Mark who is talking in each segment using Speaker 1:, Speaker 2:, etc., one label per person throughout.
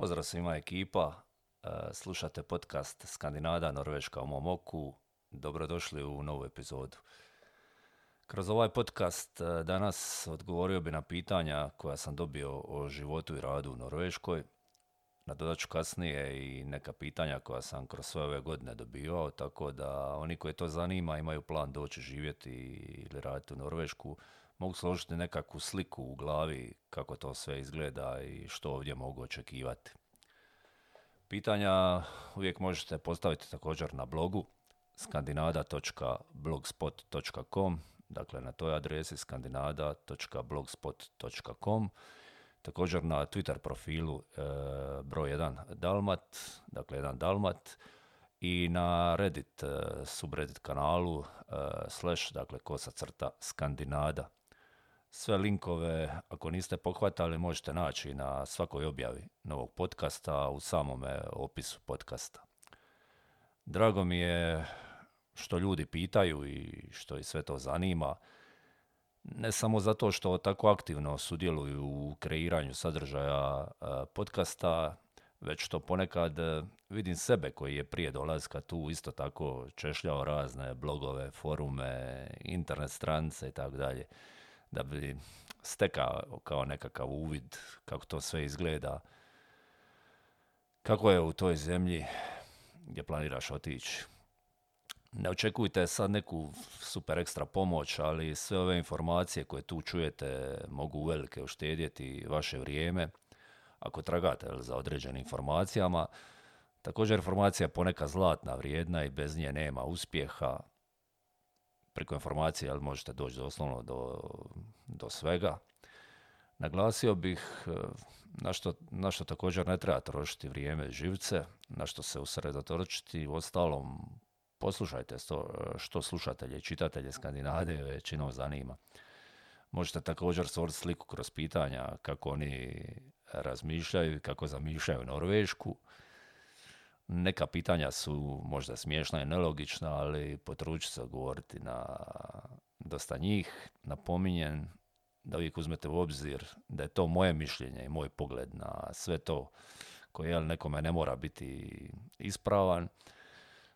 Speaker 1: Pozdrav svima ekipa, e, slušate podcast Skandinada, Norveška u mom oku. Dobrodošli u novu epizodu. Kroz ovaj podcast e, danas odgovorio bi na pitanja koja sam dobio o životu i radu u Norveškoj. Nadodat ću kasnije i neka pitanja koja sam kroz sve ove godine dobivao, tako da oni koji to zanima imaju plan doći živjeti ili raditi u Norvešku, mogu složiti nekakvu sliku u glavi kako to sve izgleda i što ovdje mogu očekivati. Pitanja uvijek možete postaviti također na blogu skandinada.blogspot.com dakle na toj adresi skandinada.blogspot.com također na Twitter profilu e, broj 1 Dalmat, dakle jedan Dalmat i na Reddit, e, subreddit kanalu e, slash, dakle kosa crta Skandinada. Sve linkove, ako niste pohvatali, možete naći na svakoj objavi novog podcasta u samome opisu podcasta. Drago mi je što ljudi pitaju i što ih sve to zanima. Ne samo zato što tako aktivno sudjeluju u kreiranju sadržaja podcasta, već što ponekad e, vidim sebe koji je prije dolaska tu isto tako češljao razne blogove, forume, internet stranice i tako dalje da bi stekao kao nekakav uvid kako to sve izgleda, kako je u toj zemlji gdje planiraš otići. Ne očekujte sad neku super ekstra pomoć, ali sve ove informacije koje tu čujete mogu uvelike uštedjeti vaše vrijeme ako tragate za određenim informacijama. Također informacija je ponekad zlatna, vrijedna i bez nje nema uspjeha preko informacije, ali možete doći doslovno do, do svega. Naglasio bih e, na što, na što također ne treba trošiti vrijeme živce, na što se usredotočiti. U ostalom, poslušajte to što slušatelje i čitatelje Skandinade većinom zanima. Možete također stvoriti sliku kroz pitanja kako oni razmišljaju i kako zamišljaju Norvešku. Neka pitanja su možda smiješna i nelogična, ali potrudit se odgovoriti na dosta njih. Napominjem da uvijek uzmete u obzir da je to moje mišljenje i moj pogled na sve to koje jel, nekome ne mora biti ispravan.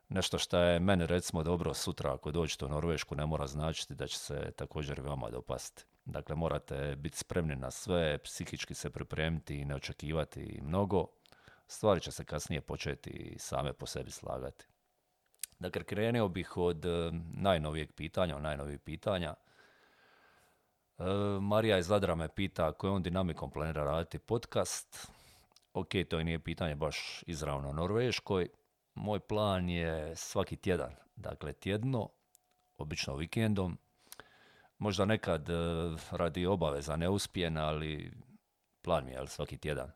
Speaker 1: Nešto što je meni recimo dobro sutra ako dođete u Norvešku ne mora značiti da će se također vama dopasti. Dakle, morate biti spremni na sve, psihički se pripremiti i ne očekivati mnogo stvari će se kasnije početi same po sebi slagati. Dakle, krenuo bih od e, najnovijeg pitanja, od najnovijeg pitanja. E, Marija iz Zadra me pita kojom dinamikom planira raditi podcast. Ok, to nije pitanje baš izravno Norveškoj. Moj plan je svaki tjedan, dakle tjedno, obično vikendom. Možda nekad e, radi obaveza ne ali plan mi je svaki tjedan.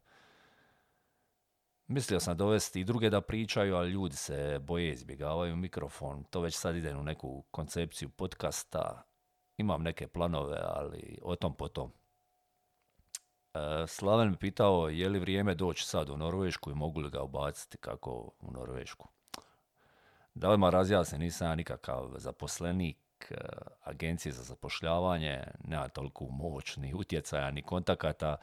Speaker 1: Mislio sam dovesti i druge da pričaju, ali ljudi se boje, izbjegavaju mikrofon. To već sad ide u neku koncepciju podcasta. Imam neke planove, ali o tom potom. E, Slaven mi pitao je li vrijeme doći sad u Norvešku i mogu li ga ubaciti kako u Norvešku. Da ma razjasni, nisam ja nikakav zaposlenik e, agencije za zapošljavanje, nema toliko moć, ni utjecaja, ni kontakata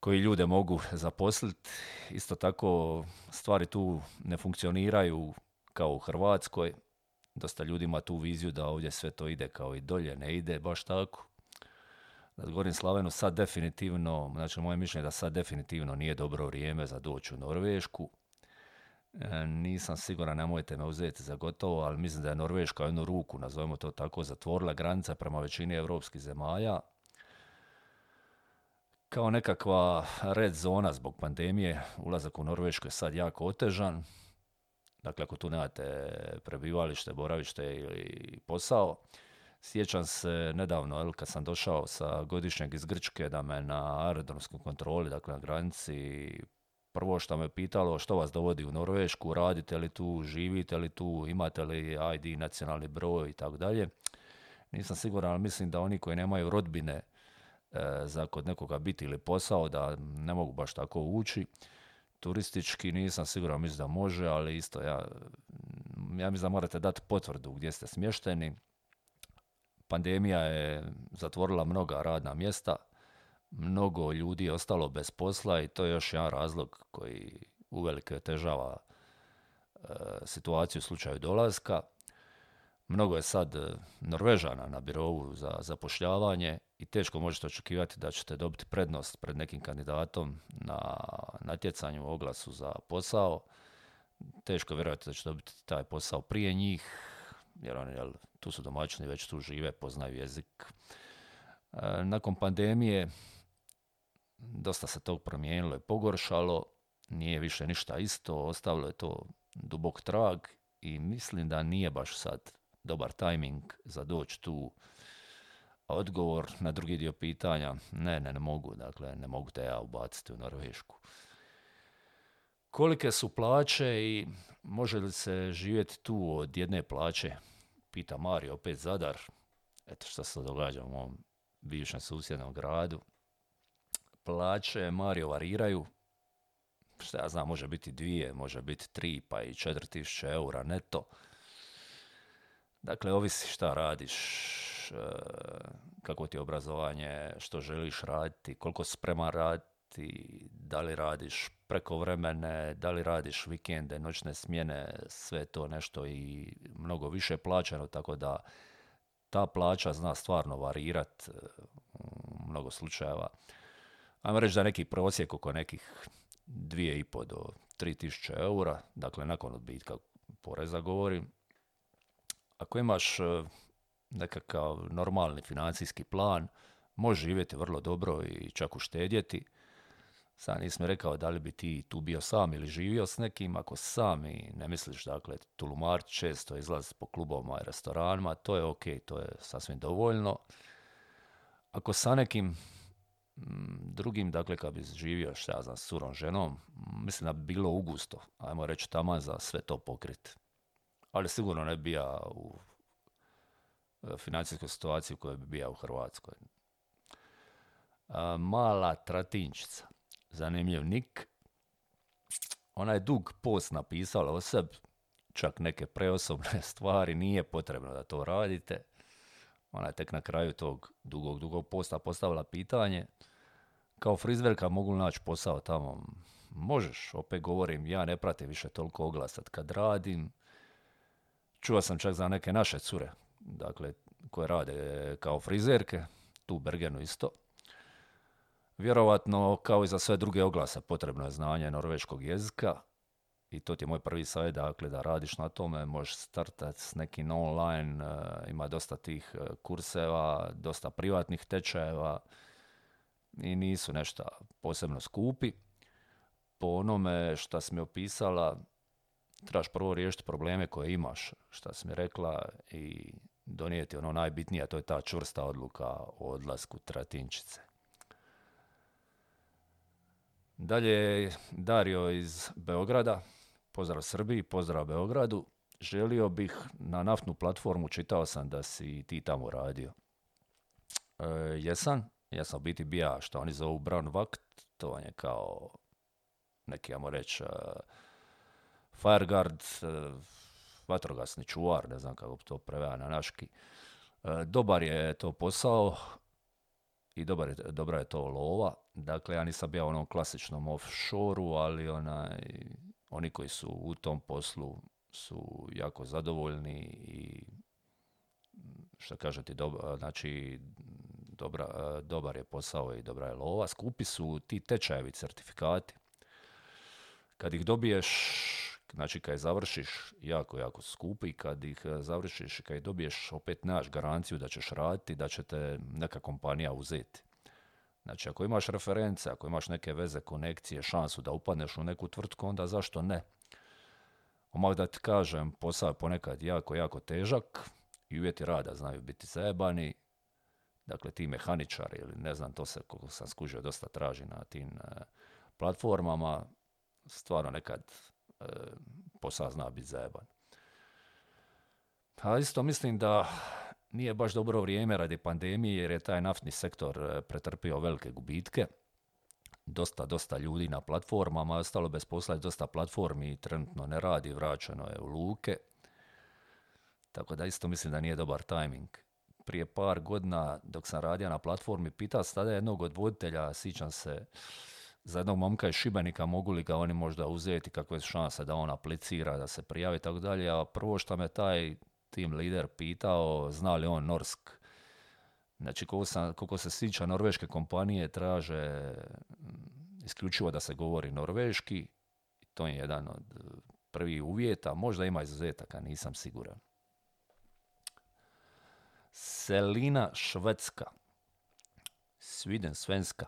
Speaker 1: koji ljude mogu zaposliti. Isto tako stvari tu ne funkcioniraju kao u Hrvatskoj. Dosta ljudi ima tu viziju da ovdje sve to ide kao i dolje, ne ide baš tako. Da govorim Slavenu, sad definitivno, znači moje mišljenje da sad definitivno nije dobro vrijeme za doći u Norvešku. E, nisam siguran, nemojte me uzeti za gotovo, ali mislim da je Norveška jednu ruku, nazovemo to tako, zatvorila granica prema većini europskih zemalja kao nekakva red zona zbog pandemije. Ulazak u Norvešku je sad jako otežan. Dakle, ako tu nemate prebivalište, boravište ili posao, Sjećam se nedavno, kad sam došao sa godišnjeg iz Grčke, da me na aerodromskoj kontroli, dakle na granici, prvo što me pitalo što vas dovodi u Norvešku, radite li tu, živite li tu, imate li ID, nacionalni broj i tako dalje. Nisam siguran, ali mislim da oni koji nemaju rodbine za kod nekoga biti ili posao da ne mogu baš tako ući. Turistički nisam siguran, mislim da može, ali isto ja, ja mislim da morate dati potvrdu gdje ste smješteni. Pandemija je zatvorila mnoga radna mjesta, mnogo ljudi je ostalo bez posla i to je još jedan razlog koji uvelike otežava e, situaciju u slučaju dolaska. Mnogo je sad e, Norvežana na birovu za zapošljavanje i teško možete očekivati da ćete dobiti prednost pred nekim kandidatom na natjecanju u oglasu za posao. Teško je vjerovati da ćete dobiti taj posao prije njih, jer oni jel, tu su domaćini, već tu žive, poznaju jezik. E, nakon pandemije dosta se tog promijenilo i pogoršalo, nije više ništa isto, ostavilo je to dubok trag i mislim da nije baš sad dobar tajming za doći tu. Odgovor na drugi dio pitanja, ne, ne, ne mogu, dakle, ne mogu te ja ubaciti u Norvešku. Kolike su plaće i može li se živjeti tu od jedne plaće? Pita Mario, opet Zadar. Eto što se događa u mom bivšem susjednom gradu. Plaće Mario variraju. Šta ja znam, može biti dvije, može biti tri, pa i četiri tisuće eura neto. Dakle, ovisi šta radiš, e, kako ti je obrazovanje, što želiš raditi, koliko spreman raditi, da li radiš preko vremene, da li radiš vikende, noćne smjene, sve to nešto i mnogo više plaćeno, tako da ta plaća zna stvarno varirat e, u mnogo slučajeva. Ajmo reći da neki prosjek oko nekih 2,5 do 3000 eura, dakle nakon odbitka poreza govorim, ako imaš e, nekakav normalni financijski plan, možeš živjeti vrlo dobro i čak uštedjeti. Sad nisam rekao da li bi ti tu bio sam ili živio s nekim, ako sam i ne misliš, dakle, tulumar često izlazi po klubovima i restoranima, to je ok, to je sasvim dovoljno. Ako sa nekim mm, drugim, dakle, kad bi živio, šta ja znam, s surom ženom, mislim da bi bilo ugusto, ajmo reći, tamo za sve to pokriti ali sigurno ne bija u e, financijskoj situaciji u kojoj bi bija u Hrvatskoj. mala tratinčica, zanimljiv nik. Ona je dug post napisala o sebi, čak neke preosobne stvari, nije potrebno da to radite. Ona je tek na kraju tog dugog, dugog posta postavila pitanje. Kao frizverka mogu naći posao tamo. Možeš, opet govorim, ja ne pratim više toliko oglasat kad radim Čuo sam čak za neke naše cure, dakle, koje rade kao frizerke, tu u Bergenu isto. Vjerovatno, kao i za sve druge oglase, potrebno je znanje norveškog jezika i to ti je moj prvi savjet, dakle, da radiš na tome, možeš startati s nekim online, e, ima dosta tih e, kurseva, dosta privatnih tečajeva i nisu nešto posebno skupi. Po onome što si mi opisala, trebaš prvo riješiti probleme koje imaš, šta si mi rekla, i donijeti ono najbitnije, a to je ta čvrsta odluka o odlasku Tratinčice. Dalje Dario iz Beograda, pozdrav Srbiji, pozdrav Beogradu. Želio bih na naftnu platformu, čitao sam da si ti tamo radio. E, jesam, ja sam biti bija što oni zovu Brown Vakt, to vam je kao neki, ajmo reći, Fireguard, e, vatrogasni čuvar, ne znam kako to prevea na naški. E, dobar je to posao i dobar je, dobra je to lova. Dakle, ja nisam bio onom klasičnom offshoreu, ali onaj, oni koji su u tom poslu su jako zadovoljni i što kažete, znači dobra, e, dobar je posao i dobra je lova. Skupi su ti tečajevi certifikati. Kad ih dobiješ Znači, kad završiš, jako, jako skupi, kad ih e, završiš, kad dobiješ opet naš garanciju da ćeš raditi, da će te neka kompanija uzeti. Znači, ako imaš reference, ako imaš neke veze, konekcije, šansu da upadneš u neku tvrtku, onda zašto ne? Omak da ti kažem, posao je ponekad jako, jako težak i uvjeti rada znaju biti zajebani. Dakle, ti mehaničari ili ne znam, to se, koliko sam skužio, dosta traži na tim e, platformama. Stvarno nekad E, posao zna biti zajeban. A isto mislim da nije baš dobro vrijeme radi pandemije jer je taj naftni sektor e, pretrpio velike gubitke. Dosta, dosta ljudi na platformama, ostalo bez posla dosta platformi trenutno ne radi, vraćeno je u luke. Tako da isto mislim da nije dobar tajming. prije par godina dok sam radio na platformi, pitao se tada jednog od voditelja, sjećam se, za jednog momka iz Šibenika mogu li ga oni možda uzeti, kakve su šanse da on aplicira, da se prijavi i tako dalje, a prvo što me taj tim lider pitao, zna li on Norsk. Znači, koliko, se sjeća, norveške kompanije traže mm, isključivo da se govori norveški, to je jedan od prvih uvjeta, možda ima izuzetaka, nisam siguran. Selina Švedska. Sweden, Svenska.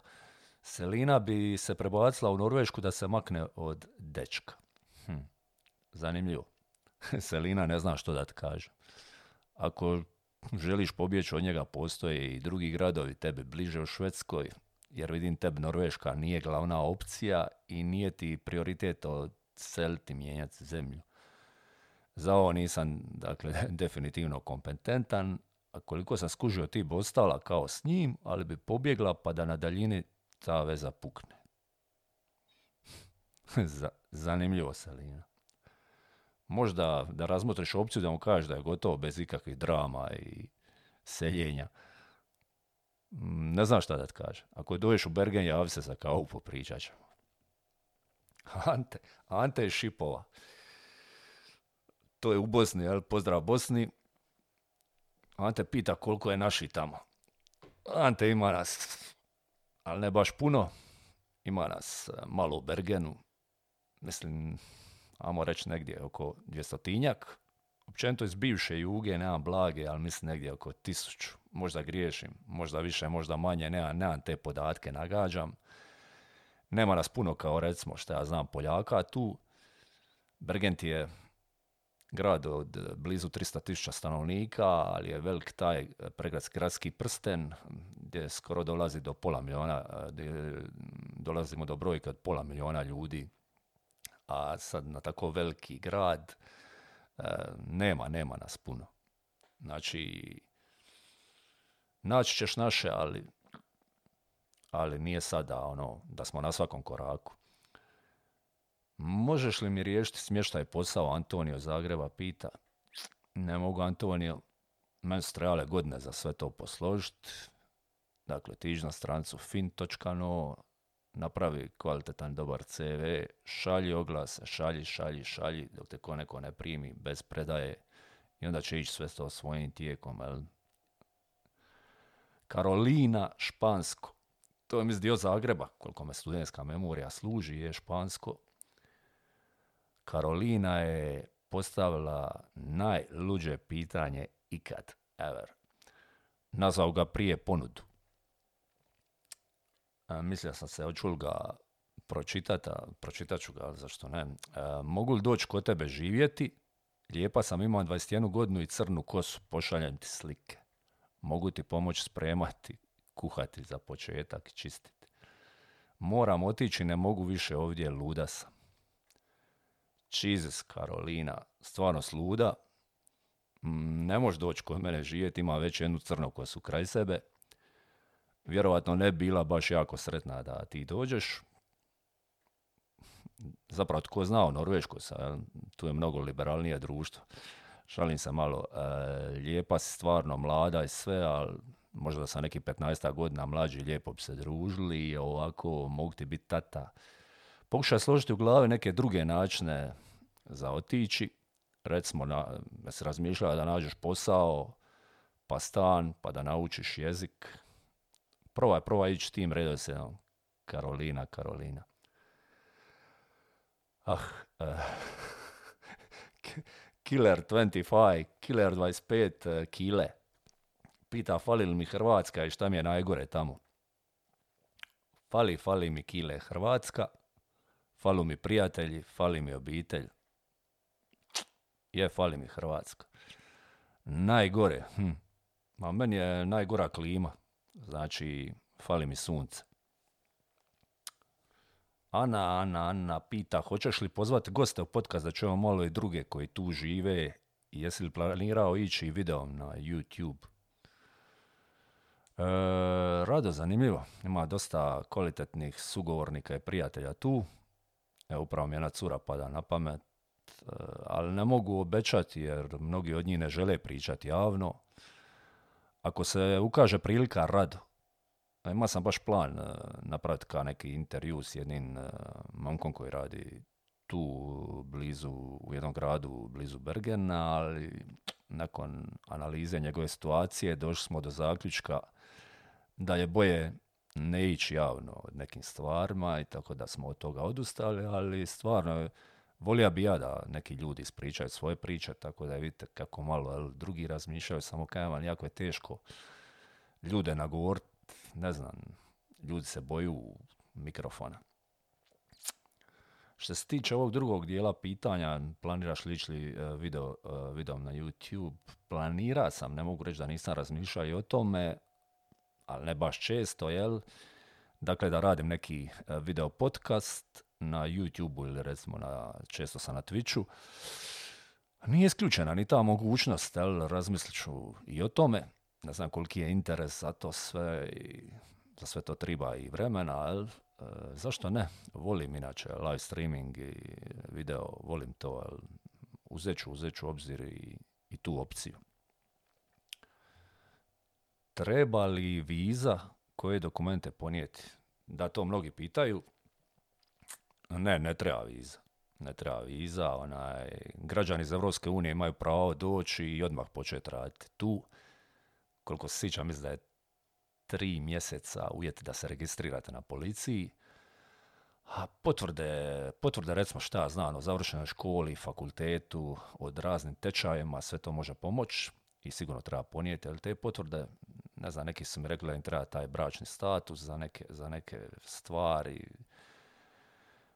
Speaker 1: Selina bi se prebacila u Norvešku da se makne od dečka. Hm. Zanimljivo. Selina ne zna što da ti kaže. Ako želiš pobjeći od njega, postoje i drugi gradovi tebi bliže u Švedskoj, jer vidim tebi Norveška nije glavna opcija i nije ti prioritet od seliti, mijenjati zemlju. Za ovo nisam, dakle, definitivno kompetentan, a koliko sam skužio ti bi ostala kao s njim, ali bi pobjegla pa da na daljini ta veza pukne. Zanimljivo, Selina. Možda da razmotriš opciju da mu kažeš da je gotovo bez ikakvih drama i seljenja. Ne znam šta da ti kaže. Ako dođeš u Bergen, javi se sa kao popričat ćemo. Ante, Ante je Šipova. To je u Bosni, jel? Pozdrav Bosni. Ante pita koliko je naši tamo. Ante ima nas, ali ne baš puno. Ima nas e, malo u Bergenu. Mislim, ajmo reći negdje oko dvjestotinjak. Općenito iz bivše juge, nemam blage, ali mislim negdje oko tisuću. Možda griješim, možda više, možda manje, nemam, nemam te podatke, nagađam. Nema nas puno kao recimo što ja znam Poljaka tu. Bergent je grad od blizu 300.000 stanovnika, ali je velik taj pregradski gradski prsten gdje skoro dolazi do pola miliona, gdje dolazimo do brojke od pola miliona ljudi. A sad na tako veliki grad e, nema, nema nas puno. Znači, naći ćeš naše, ali ali nije sada ono da smo na svakom koraku. Možeš li mi riješiti smještaj posao, Antonio Zagreba pita. Ne mogu, Antonio, meni su trebale godine za sve to posložiti. Dakle, ti na strancu fin.no, napravi kvalitetan dobar CV, šalji oglase, šalji, šalji, šalji, dok te ko neko ne primi, bez predaje. I onda će ići sve to svojim tijekom. El? Karolina Špansko. To je mislim dio Zagreba, koliko me studentska memorija služi, je špansko. Karolina je postavila najluđe pitanje ikad, ever. Nazvao ga prije ponudu. E, mislio sam se, hoću ga pročitati, pročitat ću ga, zašto ne. E, mogu li doći kod tebe živjeti? Lijepa sam, imao 21 godinu i crnu kosu, pošaljem ti slike. Mogu ti pomoći spremati, kuhati za početak i čistiti. Moram otići, ne mogu više ovdje, luda sam. Jesus, Karolina, stvarno sluda. Mm, ne možeš doći kod mene živjeti, ima već jednu crnu kosu kraj sebe. Vjerovatno ne bila baš jako sretna da ti dođeš. Zapravo, tko zna o Norveškoj, tu je mnogo liberalnije društvo. Šalim se malo, e, lijepa si stvarno, mlada i sve, ali možda sa neki 15 godina mlađi lijepo bi se družili ovako mogu ti biti tata. Pokušaj složiti u glavi neke druge načine za otići. Recimo, na, se razmišljala da nađeš posao, pa stan, pa da naučiš jezik. Probaj, probaj ići tim redoslijedom. Karolina, Karolina. Ah, uh, Killer 25, Killer 25, uh, kile pita fali li mi Hrvatska i šta mi je najgore tamo. Fali, fali mi kile Hrvatska, falu mi prijatelji, fali mi obitelj. Je, fali mi Hrvatska. Najgore, hm. Ma meni je najgora klima, znači fali mi sunce. Ana, Ana, Ana pita, hoćeš li pozvati goste u podcast da čujemo malo i druge koji tu žive jesi li planirao ići videom na YouTube? E, rado, zanimljivo. Ima dosta kvalitetnih sugovornika i prijatelja tu. Evo, upravo mi jedna cura pada na pamet. E, ali ne mogu obećati jer mnogi od njih ne žele pričati javno. ako se ukaže prilika rado, ima sam baš plan uh, napraviti kao neki intervju s jednim uh, momkom koji radi tu blizu, u jednom gradu blizu Bergena, ali nakon analize njegove situacije došli smo do zaključka da je boje ne ići javno od nekim stvarima i tako da smo od toga odustali, ali stvarno volio bi ja da neki ljudi ispričaju svoje priče, tako da vidite kako malo drugi razmišljaju, samo kajem vam jako je teško ljude nagovoriti, ne znam, ljudi se boju mikrofona. Što se tiče ovog drugog dijela pitanja, planiraš li ići e, video, e, videom na YouTube? Planira sam, ne mogu reći da nisam razmišljao i o tome, ali ne baš često, jel? Dakle, da radim neki e, video podcast na YouTube ili recimo na, često sam na Twitchu. Nije isključena ni ta mogućnost, jel? Razmislit ću i o tome. Ne znam koliki je interes za to sve i za sve to treba i vremena, jel? E, zašto ne? Volim inače live streaming i video, volim to, jel? Uzet ću, uzet ću obzir i, i tu opciju. Treba li viza koje dokumente ponijeti? Da, to mnogi pitaju. Ne, ne treba viza. Ne treba viza. Onaj, građani iz Evropske unije imaju pravo doći i odmah početi raditi tu. Koliko se sjećam, mislim da je tri mjeseca uvjet da se registrirate na policiji. A potvrde, potvrde recimo šta znam o završenoj školi, fakultetu, od raznim tečajima, sve to može pomoći i sigurno treba ponijeti, ali te potvrde, ne znam, neki su mi rekli da im treba taj bračni status za neke, za neke stvari.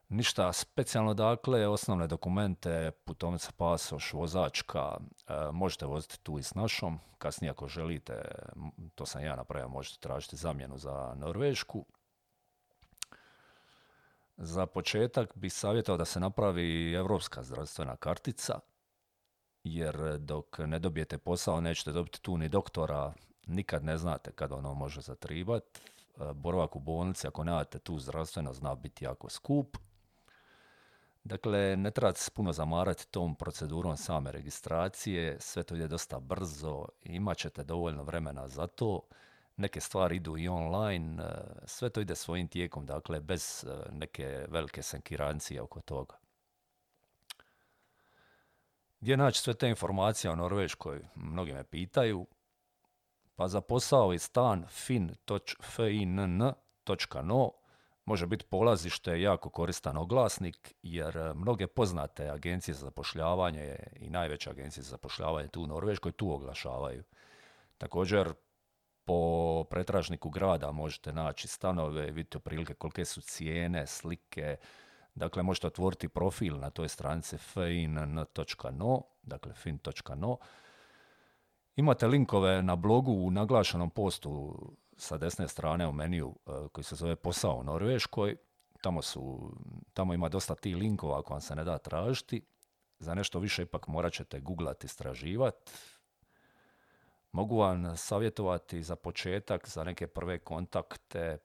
Speaker 1: Ništa specijalno, dakle, osnovne dokumente, putovnica, pasoš, vozačka, e, možete voziti tu i s našom. Kasnije ako želite, to sam ja napravio, možete tražiti zamjenu za Norvešku. Za početak bih savjetao da se napravi europska zdravstvena kartica, jer dok ne dobijete posao nećete dobiti tu ni doktora, nikad ne znate kad ono može zatribat. E, boravak u bolnici ako nemate tu zdravstveno zna biti jako skup. Dakle, ne trebate se puno zamarati tom procedurom same registracije, sve to ide dosta brzo, imat ćete dovoljno vremena za to. Neke stvari idu i online, e, sve to ide svojim tijekom, dakle, bez e, neke velike senkirancije oko toga. Gdje naći sve te informacije o Norveškoj? Mnogi me pitaju. Pa za posao i stan fin.no može biti polazište jako koristan oglasnik, jer e, mnoge poznate agencije za zapošljavanje i najveće agencije za zapošljavanje tu u Norveškoj tu oglašavaju. Također, po pretražniku grada možete naći stanove, vidite otprilike kolike su cijene, slike, Dakle, možete otvoriti profil na toj stranici fin.no, dakle fin.no. Imate linkove na blogu u naglašenom postu sa desne strane u meniju e, koji se zove posao u Norveškoj. Tamo, su, tamo ima dosta tih linkova ako vam se ne da tražiti. Za nešto više ipak morat ćete googlati, istraživati. Mogu vam savjetovati za početak, za neke prve kontakte,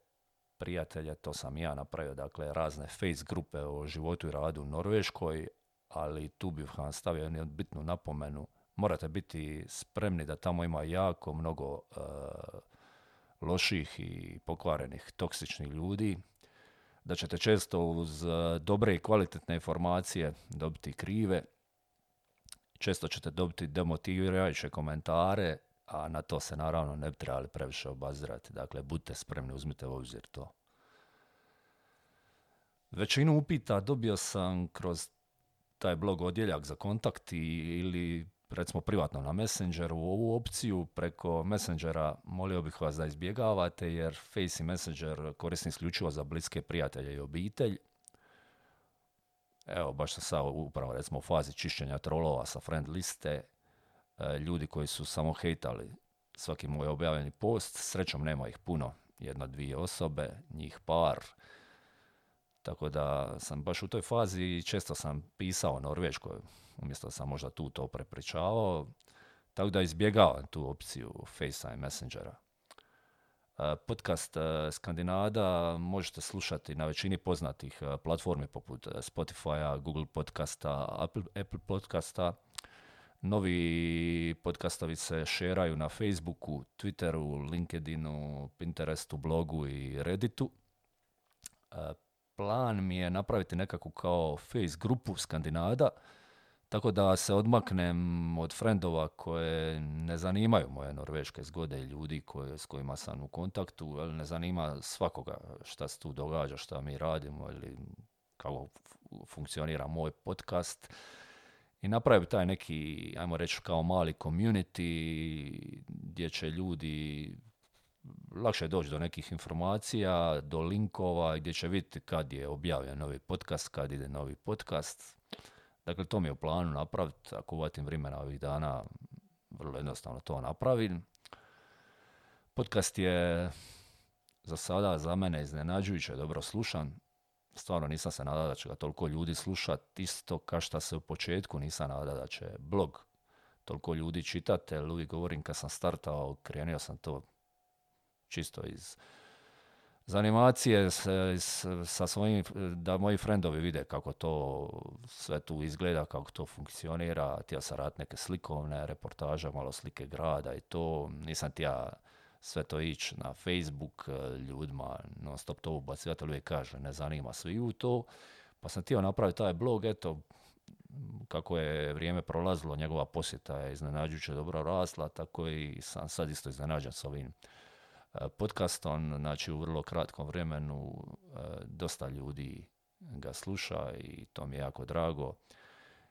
Speaker 1: prijatelje, to sam ja napravio, dakle razne face grupe o životu i radu u Norveškoj, ali tu bih vam stavio jednu bitnu napomenu. Morate biti spremni da tamo ima jako mnogo uh, loših i pokvarenih toksičnih ljudi, da ćete često uz uh, dobre i kvalitetne informacije dobiti krive, često ćete dobiti demotivirajuće komentare, a na to se naravno ne bi trebali previše obazirati. Dakle, budite spremni, uzmite u obzir to. Većinu upita dobio sam kroz taj blog odjeljak za kontakt ili recimo privatno na Messengeru ovu opciju preko Messengera molio bih vas da izbjegavate jer Face i Messenger koristim isključivo za bliske prijatelje i obitelj. Evo, baš sam sad upravo recimo u fazi čišćenja trolova sa friend liste E, ljudi koji su samo hejtali svaki moj objavljeni post. Srećom nema ih puno, jedna, dvije osobe, njih par. Tako da sam baš u toj fazi i često sam pisao Norveškoj, umjesto da sam možda tu to prepričavao. Tako da izbjegavam tu opciju FaceTime Messengera. E, podcast e, Skandinada možete slušati na većini poznatih platformi poput Spotify, Google podcasta, Apple, Apple podcasta, Novi podcastovi se šeraju na Facebooku, Twitteru, LinkedInu, Pinterestu, blogu i Redditu. Plan mi je napraviti nekakvu kao face grupu Skandinada, tako da se odmaknem od frendova koje ne zanimaju moje norveške zgode i ljudi koje, s kojima sam u kontaktu, ali ne zanima svakoga šta se tu događa, šta mi radimo ili kako funkcionira moj podcast. I napravi taj neki, ajmo reći kao mali community gdje će ljudi lakše doći do nekih informacija, do linkova gdje će vidjeti kad je objavljen novi podcast, kad ide novi podcast. Dakle, to mi je u planu napraviti, ako uvatim vremena ovih dana, vrlo jednostavno to napravim. Podcast je za sada za mene iznenađujuće dobro slušan stvarno nisam se nadao da će ga toliko ljudi slušati, isto kao što se u početku nisam nadao da će blog toliko ljudi čitati, jer uvijek govorim kad sam startao, krenio sam to čisto iz zanimacije sa svojim, da moji frendovi vide kako to sve tu izgleda, kako to funkcionira, htio sam raditi neke slikovne reportaže, malo slike grada i to, nisam ja sve to ići na Facebook e, ljudima, non stop to ubacivati, uvijek kaže, ne zanima se u to. Pa sam htio napraviti taj blog, eto, kako je vrijeme prolazilo, njegova posjeta je iznenađujuće dobro rasla, tako i sam sad isto iznenađen s ovim podcastom, znači u vrlo kratkom vremenu e, dosta ljudi ga sluša i to mi je jako drago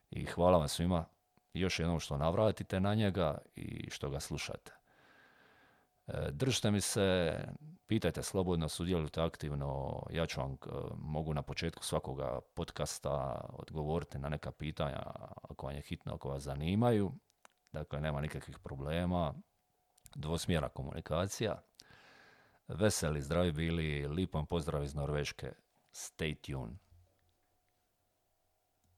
Speaker 1: i hvala vam svima još jednom što navratite na njega i što ga slušate. E, držite mi se, pitajte slobodno, sudjelujte aktivno, ja ću vam, e, mogu na početku svakoga podcasta odgovoriti na neka pitanja ako vam je hitno, ako vas zanimaju. Dakle, nema nikakvih problema, dvosmjera komunikacija. Veseli, zdravi bili, lipom pozdrav iz Norveške. Stay tuned.